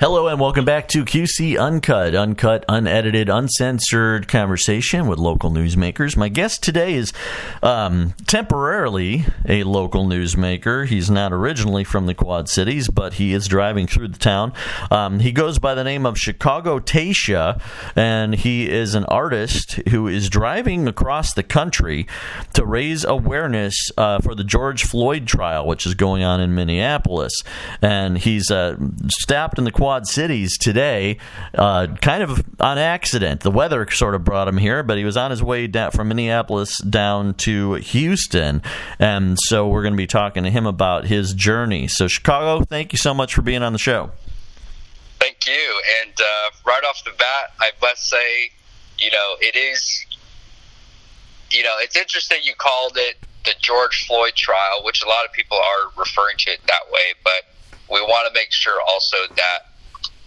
Hello and welcome back to QC Uncut, uncut, unedited, uncensored conversation with local newsmakers. My guest today is um, temporarily a local newsmaker. He's not originally from the Quad Cities, but he is driving through the town. Um, he goes by the name of Chicago Tasha, and he is an artist who is driving across the country to raise awareness uh, for the George Floyd trial, which is going on in Minneapolis. And he's uh, stopped in the Quad Cities today, uh, kind of on accident. The weather sort of brought him here, but he was on his way down from Minneapolis down to Houston, and so we're going to be talking to him about his journey. So, Chicago, thank you so much for being on the show. Thank you. And uh, right off the bat, I must say, you know, it is, you know, it's interesting you called it the George Floyd trial, which a lot of people are referring to it that way, but we want to make sure also that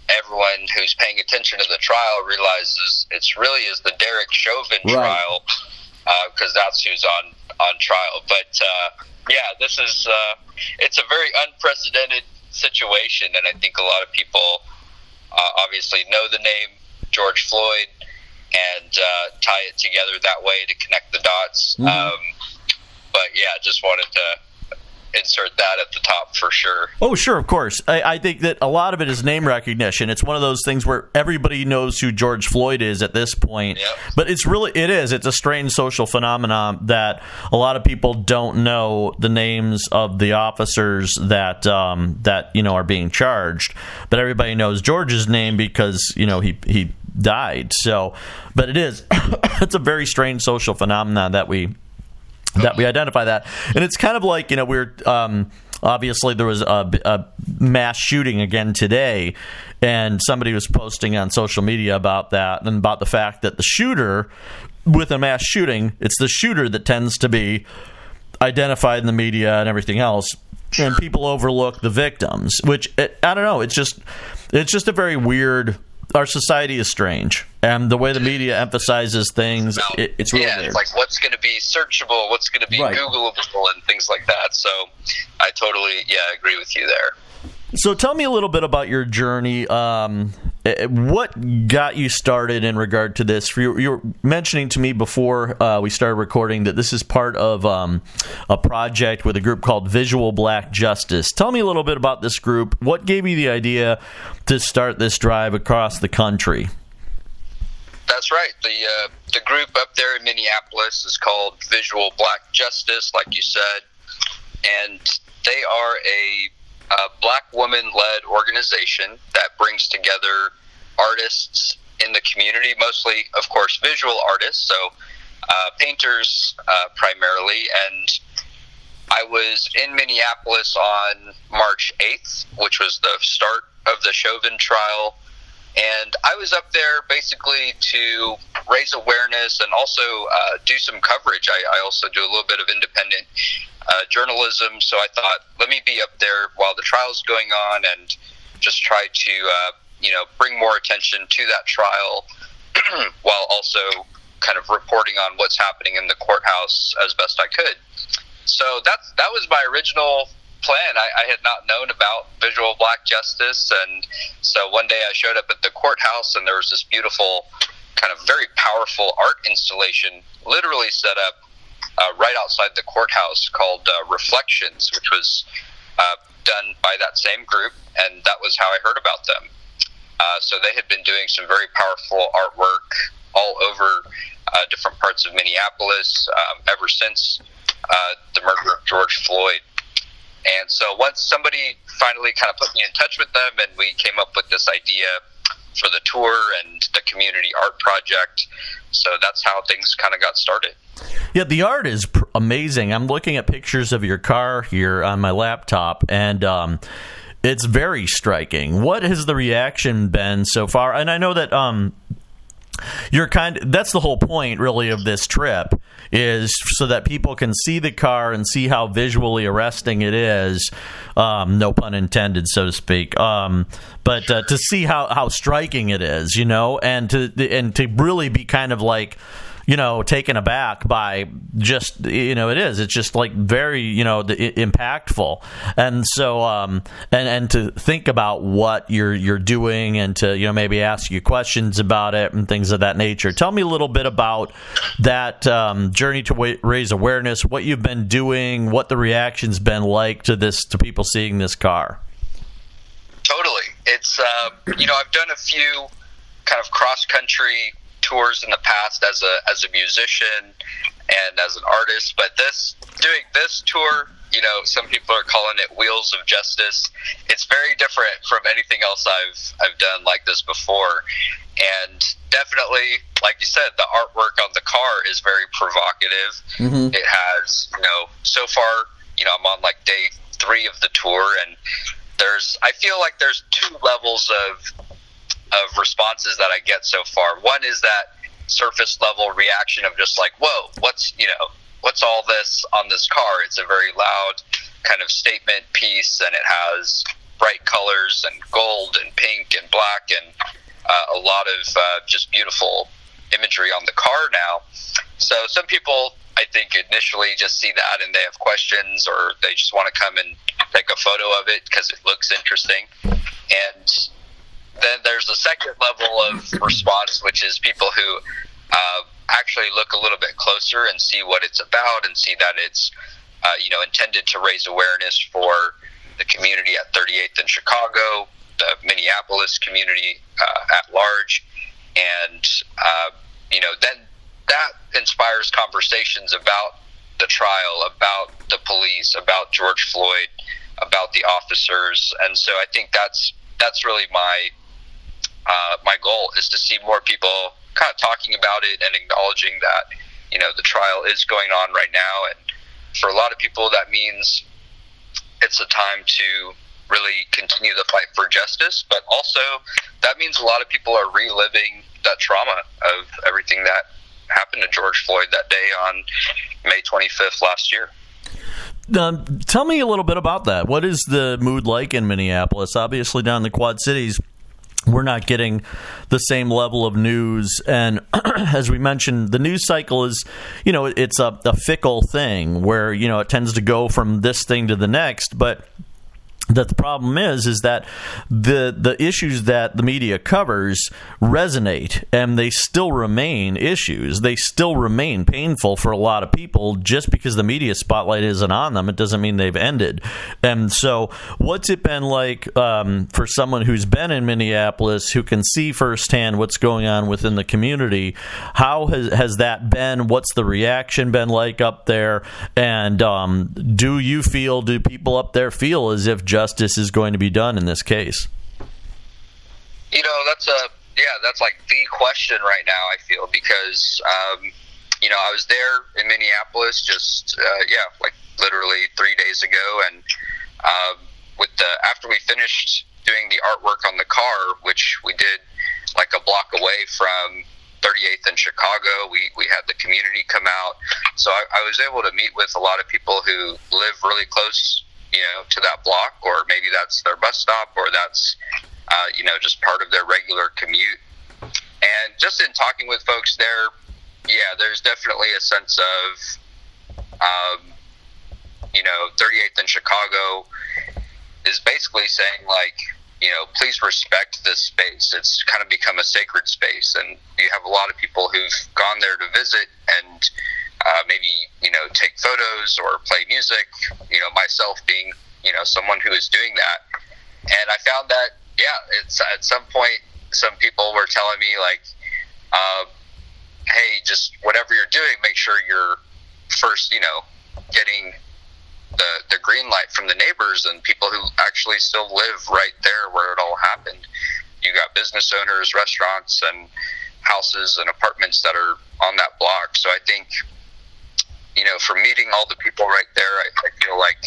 everyone who's paying attention to the trial realizes it's really is the Derek Chauvin Right. trial because that's who's on on trial. But uh, yeah, this is uh, it's a very unprecedented situation, and I think a lot of people uh, obviously know the name George Floyd and uh, tie it together that way to connect the dots. Mhm. Um, but yeah, just wanted to insert that at the top for sure. Oh, sure, of course. I, I think that a lot of it is name recognition. It's one of those things where everybody knows who George Floyd is at this point. Yep. But it's really, it is. It's a strange social phenomenon that a lot of people don't know the names of the officers that um, that you know are being charged. But everybody knows George's name because you know he he died. So, but it is. it's a very strange social phenomenon that we that we identify that. And it's kind of like you know we're um, obviously there was a, a mass shooting again today and somebody was posting on social media about that and about the fact that the shooter with a mass shooting it's the shooter that tends to be identified in the media and everything else and people overlook the victims which i don't know it's just it's just a very weird our society is strange and the way the media emphasizes things it, it's really yeah, weird like what's going to be searchable, what's going to be Right. Googleable, and things like that. So I totally, yeah, agree with you there. So tell me a little bit about your journey. Um, what got you started in regard to this? You, you were mentioning to me before uh, we started recording that this is part of um, a project with a group called Visual Black Justice. Tell me a little bit about this group. What gave you the idea to start this drive across the country? That's right. The uh, the group up there in Minneapolis is called Visual Black Justice, like you said, and they are a uh, black woman led organization that brings together artists in the community, mostly, of course, visual artists, so uh, painters uh, primarily. And I was in Minneapolis on March 8th, which was the start of the Chauvin trial. And I was up there basically to raise awareness and also uh, do some coverage. I, I also do a little bit of independent uh, journalism, so I thought, let me be up there while the trial's going on and just try to, uh, you know, bring more attention to that trial while also kind of reporting on what's happening in the courthouse as best I could. So that's that was my original plan. I, I had not known about visual black justice, and so one day I showed up at the courthouse, and there was this beautiful, kind of very powerful art installation, literally set up uh, right outside the courthouse called uh, Reflections, which was uh, done by that same group, and that was how I heard about them. Uh, so they had been doing some very powerful artwork all over uh, different parts of Minneapolis um, ever since uh, the murder of George Floyd. And so once somebody finally kind of put me in touch with them, and we came up with this idea for the tour and the community art project. So that's how things kind of got started. Yeah, the art is pr- amazing. I'm looking at pictures of your car here on my laptop, and um, it's very striking. What has the reaction been so far? And I know that um, you're kind. That's the whole point, really, of this trip is so that people can see the car and see how visually arresting it is. Um, no pun intended, so to speak. Um, but uh, to see how how striking it is, you know, and to and to really be kind of like you know taken aback by just you know it is. It's just like very you know the, impactful. And so um and and to think about what you're you're doing and to you know maybe ask you questions about it and things of that nature. Tell me a little bit about that um, journey to raise awareness what you've been doing what the reaction's been like to this to people seeing this car. Totally. It's uh, you know i've done a few kind of cross country tours in the past as a as a musician and as an artist, but this doing this tour, you know, some people are calling it Wheels of Justice. It's very different from anything else I've I've done like this before, and definitely, like you said, the artwork on the car is very provocative. Mm-hmm. It has, you know, so far, you know, I'm on like day three of the tour, and there's I feel like there's two levels of of responses that I get so far. One is that surface level reaction of just like, whoa, what's, you know, what's all this on this car? It's a very loud kind of statement piece and it has bright colors and gold and pink and black and uh, a lot of uh, just beautiful imagery on the car now. So some people, I think, initially just see that and they have questions or they just want to come and take a photo of it because it looks interesting. And then there's a second level of response, which is people who uh, actually look a little bit closer and see what it's about and see that it's uh, you know intended to raise awareness for the community at 38th in Chicago, the Minneapolis community uh, at large, and uh, you know then that inspires conversations about the trial, about the police, about George Floyd, about the officers, and so I think that's that's really my uh, my goal is to see more people kind of talking about it and acknowledging that you know the trial is going on right now, and for a lot of people that means it's a time to really continue the fight for justice, but also that means a lot of people are reliving that trauma of everything that happened to George Floyd that day on May 25th last year. Um, tell me a little bit about that. What is the mood like in Minneapolis? Obviously, down in the Quad Cities, we're not getting the same level of news. And as we mentioned, the news cycle is, you know, it's a, a, fickle thing where, you know, it tends to go from this thing to the next. But that the problem is is that the the issues that the media covers resonate and they still remain issues. They still remain painful for a lot of people. Just because the media spotlight isn't on them it doesn't mean they've ended. And so what's it been like um, for someone who's been in Minneapolis who can see firsthand what's going on within the community? How has, has that been? What's the reaction been like up there? And um, do you feel do people up there feel as if justice is going to be done in this case? You know, that's a yeah, that's like the question right now. I feel because um, you know I was there in Minneapolis just uh, yeah, like literally three days ago, and uh, with the after we finished doing the artwork on the car, which we did like a block away from 38th in Chicago. We, we had the community come out. So I, I was able to meet with a lot of people who live really close you know, to that block, or maybe that's their bus stop, or that's, uh, you know, just part of their regular commute. And just in talking with folks there, yeah, there's definitely a sense of, um, you know, 38th in Chicago is basically saying like, you know, please respect this space. It's kind of become a sacred space, and you have a lot of people who've gone there to visit and uh, maybe you know take photos or play music. You know, myself being you know someone who is doing that, and I found that yeah, it's at some point some people were telling me like, uh, hey, just whatever you're doing, make sure you're first you know getting the the green light from the neighbors and people who actually still live right there where it all happened. You got business owners, restaurants, and houses and apartments that are on that block. So I think you know, for meeting all the people right there, I, I feel like,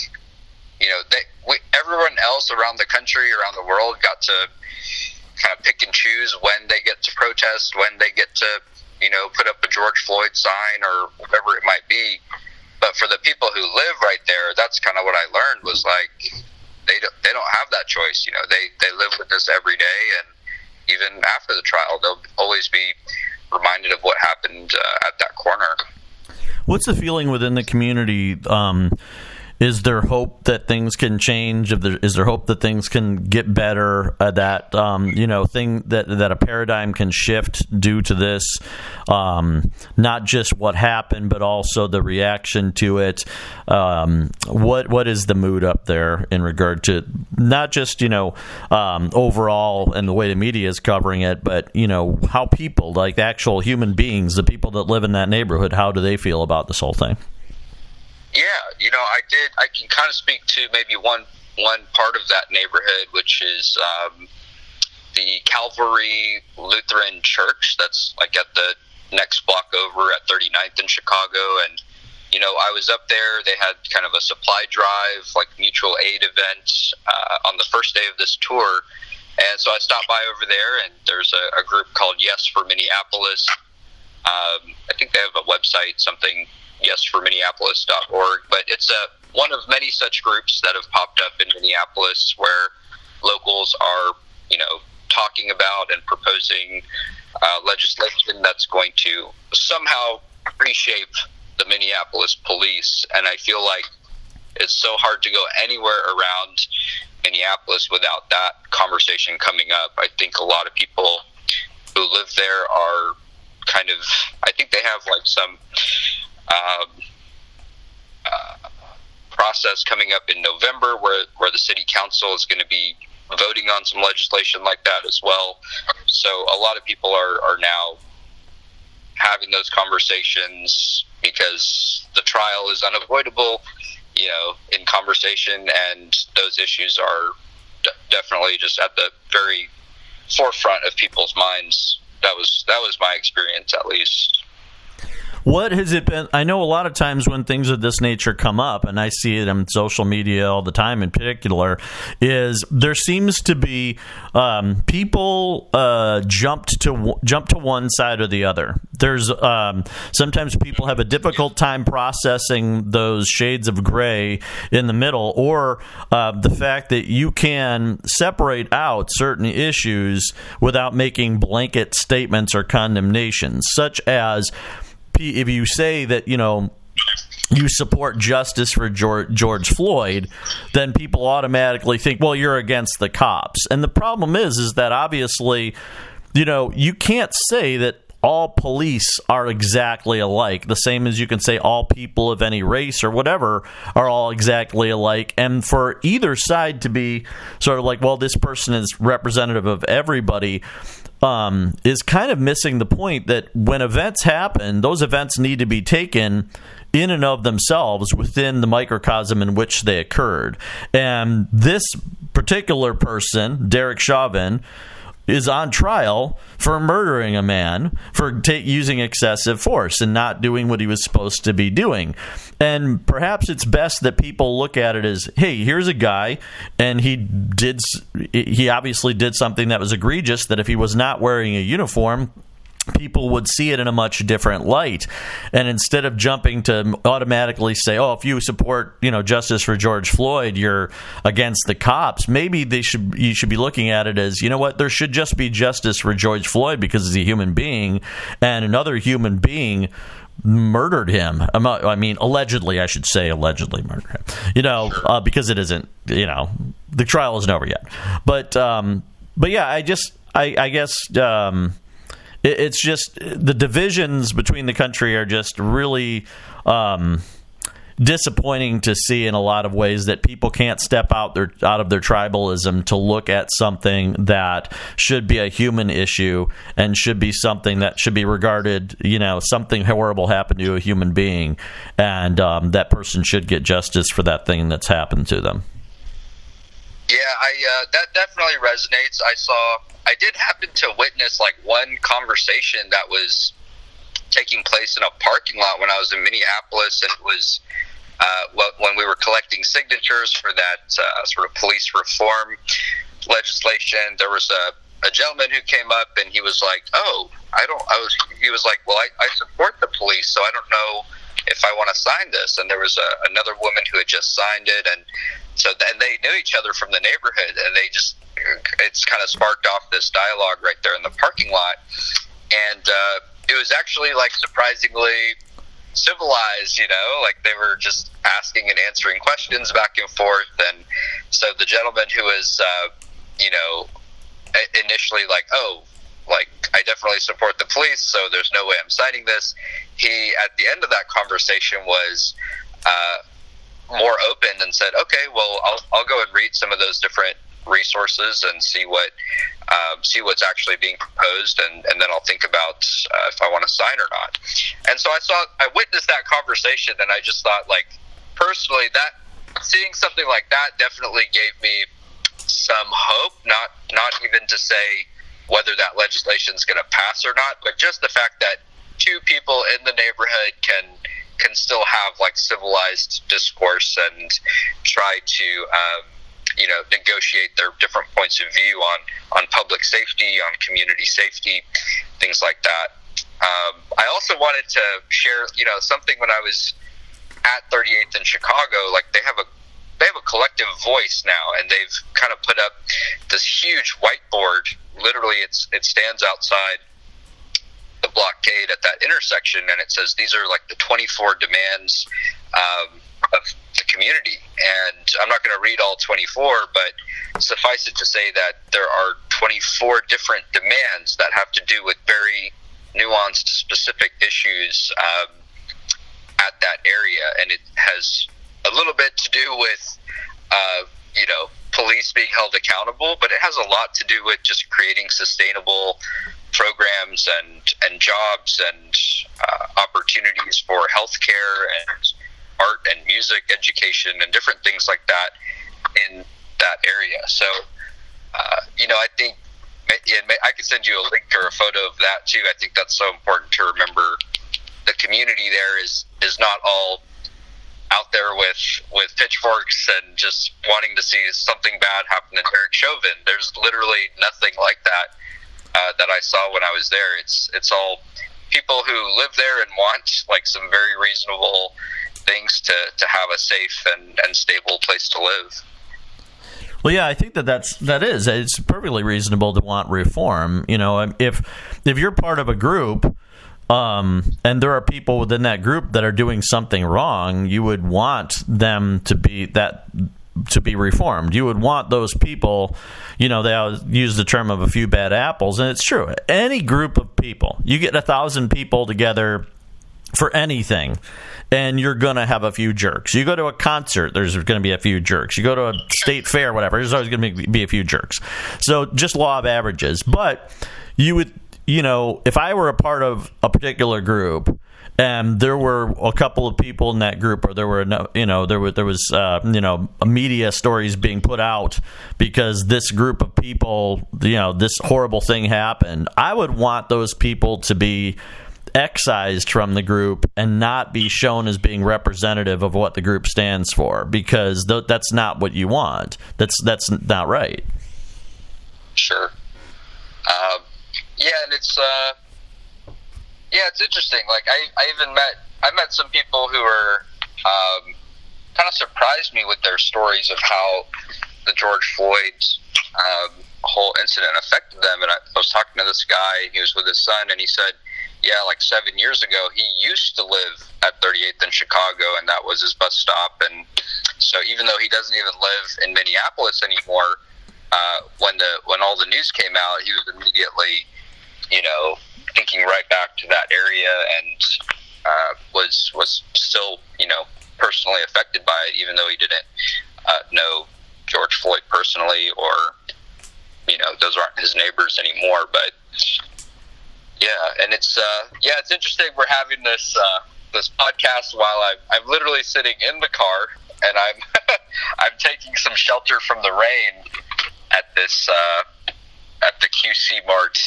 you know, they, we, everyone else around the country, around the world, got to kind of pick and choose when they get to protest, when they get to, you know, put up a George Floyd sign or whatever it might be. But for the people who live right there, that's kind of what I learned was like they don't, they don't have that choice. You know, they they live with this every day, and even after the trial, they'll always be reminded of what happened uh, at that corner. What's the feeling within the community? Um, is there hope that things can change? If there, is there hope that things can get better? Uh, that um, you know, thing that that a paradigm can shift due to this, um, not just what happened, but also the reaction to it. Um, what what is the mood up there in regard to not just you know um, overall and the way the media is covering it, but you know how people, like actual human beings, the people that live in that neighborhood, how do they feel about this whole thing? Yeah, you know, I did. I can kind of speak to maybe one one part of that neighborhood, which is um, the Calvary Lutheran Church. That's like at the next block over at 39th in Chicago, and you know, I was up there. They had kind of a supply drive, like mutual aid event, uh, on the first day of this tour. And so I stopped by over there, and there's a, a group called Yes for Minneapolis. Um, I think they have a website, something yesforminneapolis.org. But it's a one of many such groups that have popped up in Minneapolis where locals are, you know, talking about and proposing uh, legislation that's going to somehow reshape the Minneapolis police. And I feel like it's so hard to go anywhere around Minneapolis without that conversation coming up. I think a lot of people who live there are kind of, I think they have like some um, uh, process coming up in November where, where the city council is going to be voting on some legislation like that as well. So a lot of people are, are now having those conversations because the trial is unavoidable, you know, in conversation, and those issues are d- definitely just at the very forefront of people's minds. That was that was my experience, at least. What has it been? I know a lot of times when things of this nature come up, and I see it on social media all the time in particular, is there seems to be um, people uh, jumped to jump to one side or the other. There's um, sometimes people have a difficult time processing those shades of gray in the middle, or uh, the fact that you can separate out certain issues without making blanket statements or condemnations, such as if you say that you know you support justice for George, Floyd, then people automatically think, well, you're against the cops. And the problem is, is that obviously, you know, you can't say that all police are exactly alike, the same as you can say all people of any race or whatever are all exactly alike. And for either side to be sort of like, well, this person is representative of everybody, um, is kind of missing the point that when events happen, those events need to be taken in and of themselves within the microcosm in which they occurred. And this particular person, Derek Chauvin, is on trial for murdering a man for ta- using excessive force and not doing what he was supposed to be doing. And perhaps it's best that people look at it as, hey, here's a guy, and he did, he obviously did something that was egregious. That if he was not wearing a uniform, people would see it in a much different light and instead of jumping to automatically say oh if you support you know justice for George Floyd you're against the cops maybe they should you should be looking at it as you know what there should just be justice for George Floyd because he's a human being and another human being murdered him. I mean, allegedly, I should say, allegedly murdered him. You know, uh, because it isn't. You know, the trial isn't over yet. But, um, but yeah, I just, I, I guess, um, it's just the divisions between the country are just really um, disappointing to see in a lot of ways that people can't step out their out of their tribalism to look at something that should be a human issue and should be something that should be regarded you know something horrible happened to a human being and um, that person should get justice for that thing that's happened to them i uh, that definitely resonates i saw I did happen to witness like one conversation that was taking place in a parking lot when I was in Minneapolis, and it was uh, when we were collecting signatures for that uh, sort of police reform legislation. There was a, a gentleman who came up and he was like, "Oh, I don't." I was. He was like, "Well, I, I support the police, so I don't know if I want to sign this." And there was a, another woman who had just signed it, and so then they knew each other from the neighborhood, and they just it's kind of sparked off this dialogue right there in the parking lot. And uh, it was actually like surprisingly civilized, you know, like they were just asking and answering questions back and forth. And so the gentleman who was, uh, you know, initially like, oh, like I definitely support the police, so there's no way I'm signing this. He, at the end of that conversation, was uh, more open and said, okay, well, I'll, I'll go and read some of those different resources and see what um, see what's actually being proposed, and, and then I'll think about uh, if I want to sign or not. And so I saw, I witnessed that conversation, and I just thought, like, personally, that seeing something like that definitely gave me some hope. Not not even to say whether that legislation is going to pass or not, but just the fact that two people in the neighborhood can can still have like civilized discourse and try to um, you know negotiate their different points of view on on public safety, on community safety, things like that. Um, I also wanted to share you know something when I was at 38th in Chicago. Like they have a they have a collective voice now, and they've kind of put up this huge whiteboard. Literally, it's it stands outside the blockade at that intersection, and it says these are like the 24 demands um, of the community. And I'm not going to read all 24, but suffice it to say that there are 24 different demands that have to do with very nuanced, specific issues um, at that area, and it has a little bit to do with, uh, you know, police being held accountable, but it has a lot to do with just creating sustainable programs and and jobs and uh, opportunities for healthcare and art and music education and different things like that in that area. So, uh, you know, I think I could send you a link or a photo of that too. I think that's so important to remember. The community there is is not all out there with with pitchforks and just wanting to see something bad happen to Derek Chauvin. There's literally nothing like that uh, that I saw when I was there. It's it's all people who live there and want like some very reasonable things to, to have a safe and, and stable place to live. Well, yeah, I think that that's that is it's perfectly reasonable to want reform. You know, if if you're part of a group um, and there are people within that group that are doing something wrong, you would want them to be that to be reformed. You would want those people, you know, they use the term of a few bad apples, and it's true. Any group of people, you get a thousand people together for anything, and you're going to have a few jerks. You go to a concert, there's going to be a few jerks. You go to a state fair, whatever, there's always going to be a few jerks. So just law of averages. But you would you know, if I were a part of a particular group and there were a couple of people in that group, or there were no, you know, there were there was uh, you know media stories being put out because this group of people, you know, this horrible thing happened. I would want those people to be excised from the group and not be shown as being representative of what the group stands for because th- that's not what you want. That's that's not right. Sure. Uh, yeah, and it's uh, yeah, it's interesting. Like I, I even met I met some people who were um, kind of surprised me with their stories of how the George Floyd um, whole incident affected them. And I, I was talking to this guy. He was with his son, and he said, "Yeah, like seven years ago, he used to live at 38th in Chicago, and that was his bus stop. And so, even though he doesn't even live in Minneapolis anymore." Uh, when the when all the news came out, he was immediately you know, thinking right back to that area and uh, was was still, you know, personally affected by it, even though he didn't uh, know George Floyd personally, or you know, those aren't his neighbors anymore. But yeah, and it's uh, yeah, it's interesting. We're having this uh, this podcast while I'm I'm literally sitting in the car and I'm I'm taking some shelter from the rain at this uh, at the QC Mart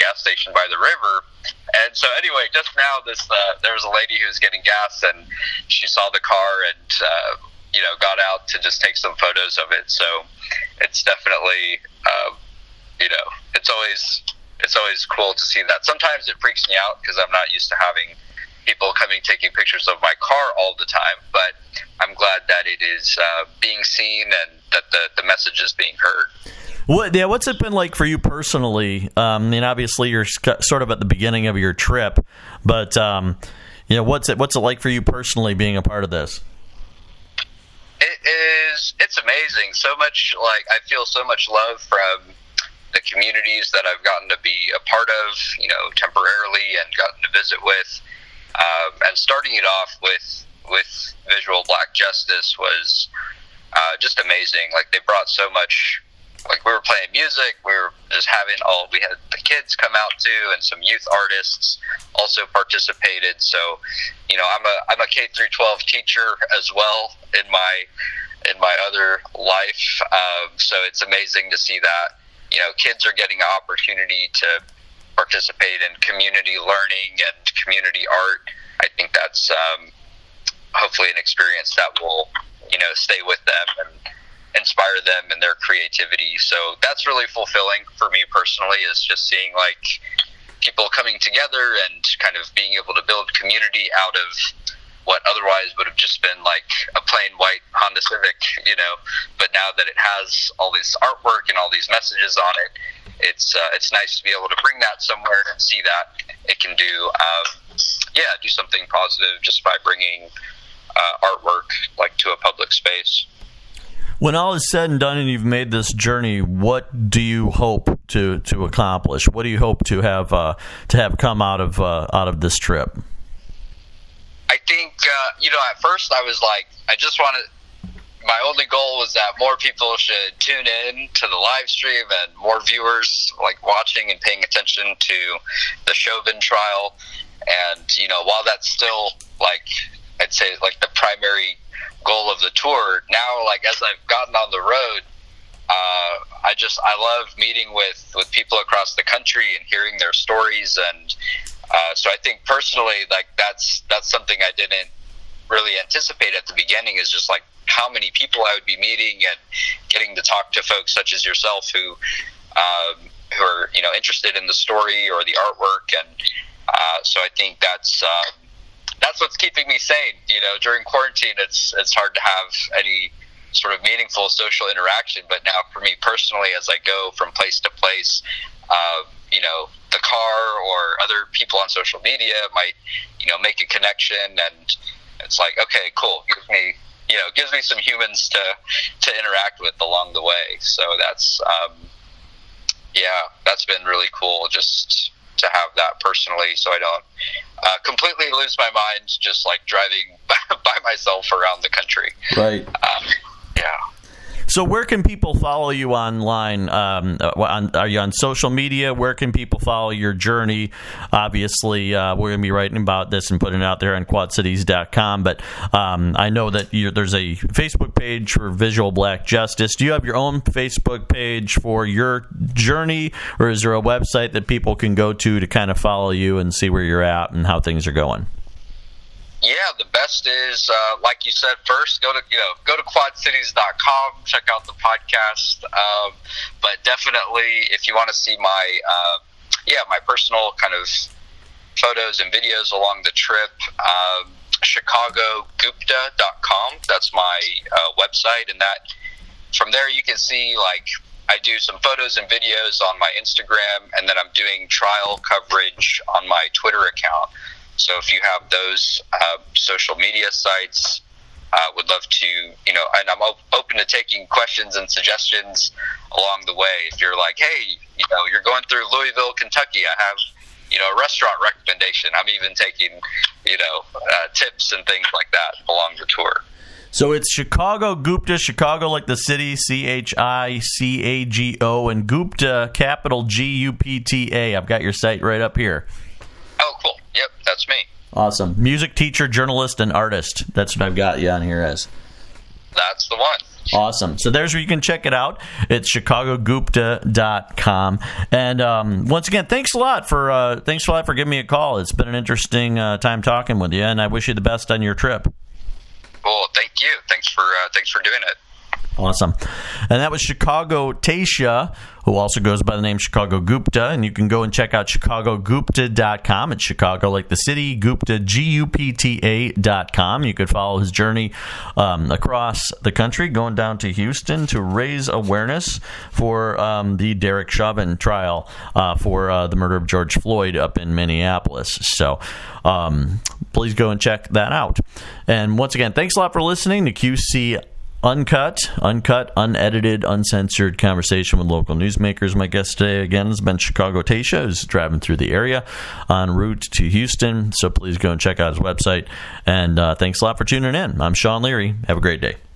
gas station by the river. And so, anyway, just now, this uh, there was a lady who was getting gas, and she saw the car and uh, you know got out to just take some photos of it. So it's definitely uh, you know it's always it's always cool to see that. Sometimes it freaks me out because I'm not used to having people coming taking pictures of my car all the time. But I'm glad that it is uh, being seen and that the the message is being heard. What? Yeah. What's it been like for you personally? Um, I mean, obviously you're sort of at the beginning of your trip, but um, you know, what's it? What's it like for you personally being a part of this? It is. It's amazing. So much like I feel so much love from the communities that I've gotten to be a part of, you know, temporarily and gotten to visit with. Um, and starting it off with with Visual Black Justice was uh, just amazing. Like they brought so much. Like we were playing music, we were just having all. We had the kids come out too, and some youth artists also participated. So, you know, I'm a I'm a K through 12 teacher as well in my in my other life. Um, so it's amazing to see that you know kids are getting an opportunity to participate in community learning and community art. I think that's um, hopefully an experience that will you know stay with them and inspire them and their creativity. So that's really fulfilling for me personally. Is just seeing like people coming together and kind of being able to build community out of what otherwise would have just been like a plain white Honda Civic, you know. But now that it has all this artwork and all these messages on it, it's uh, it's nice to be able to bring that somewhere and see that it can do, um, yeah, do something positive just by bringing uh, artwork like to a public space. When all is said and done, and you've made this journey, what do you hope to to accomplish? What do you hope to have uh, to have come out of uh, out of this trip? I think uh, you know at first I was like I just wanted my only goal was that more people should tune in to the live stream and more viewers like watching and paying attention to the Chauvin trial and you know while that's still like I'd say like the primary goal of the tour now like as I've gotten on the road uh, I just I love meeting with with people across the country and hearing their stories and uh, so I think personally, like that's that's something I didn't really anticipate at the beginning. Is just like how many people I would be meeting and getting to talk to folks such as yourself who um, who are you know interested in the story or the artwork, and uh, so I think that's. Um, that's what's keeping me sane. You know, during quarantine, it's it's hard to have any sort of meaningful social interaction. But now, for me personally, as I go from place to place, uh, you know, the car or other people on social media might, you know, make a connection, and it's like, okay, cool, gives me, you know, gives me some humans to to interact with along the way. So that's, um, yeah, that's been really cool, just to have that personally, so I don't uh, completely lose my mind just like driving by myself around the country. Right. Um. So, where can people follow you online? Um, uh, on, are you on social media? Where can people follow your journey? Obviously, uh, we're going to be writing about this and putting it out there on quadcities.com. But um, I know that there's a Facebook page for Visual Black Justice. Do you have your own Facebook page for your journey, or is there a website that people can go to to kind of follow you and see where you're at and how things are going? Yeah, the best is uh, like you said. First, go to you know go to quadcities.com, check out the podcast. Um, but definitely, if you want to see my uh, yeah my personal kind of photos and videos along the trip, um, ChicagoGupta.com. That's my uh, website, and that from there you can see like I do some photos and videos on my Instagram, and then I'm doing trial coverage on my Twitter account. So if you have those uh, social media sites, uh, would love to, you know, and I'm op- open to taking questions and suggestions along the way. If you're like, hey, you know, you're going through Louisville, Kentucky, I have, you know, a restaurant recommendation. I'm even taking, you know, uh, tips and things like that along the tour. So it's Chicago Gupta, Chicago like the city, C H I C A G O, and Gupta, capital G U P T A. I've got your site right up here. Yep, that's me. Awesome. Music teacher, journalist, and artist. That's what I've got you on here as. That's the one. Awesome. So there's where you can check it out. It's chicagogupta.com. And um, once again, thanks a lot for uh, thanks a lot for giving me a call. It's been an interesting uh, time talking with you, and I wish you the best on your trip. Well, thank you. Thanks for uh, thanks for doing it. Awesome. And that was Chicago Tasha, who also goes by the name Chicago Gupta. And you can go and check out chicagogupta.com. It's Chicago like the city, Gupta, G U P T A.com. You could follow his journey um, across the country, going down to Houston to raise awareness for um, the Derek Chauvin trial uh, for uh, the murder of George Floyd up in Minneapolis. So um, please go and check that out. And once again, thanks a lot for listening to QC uncut, uncut, unedited, uncensored conversation with local newsmakers. My guest today again has been Chicago Tasha, who's driving through the area en route to Houston. So please go and check out his website. And uh, thanks a lot for tuning in. I'm Sean Leary. Have a great day.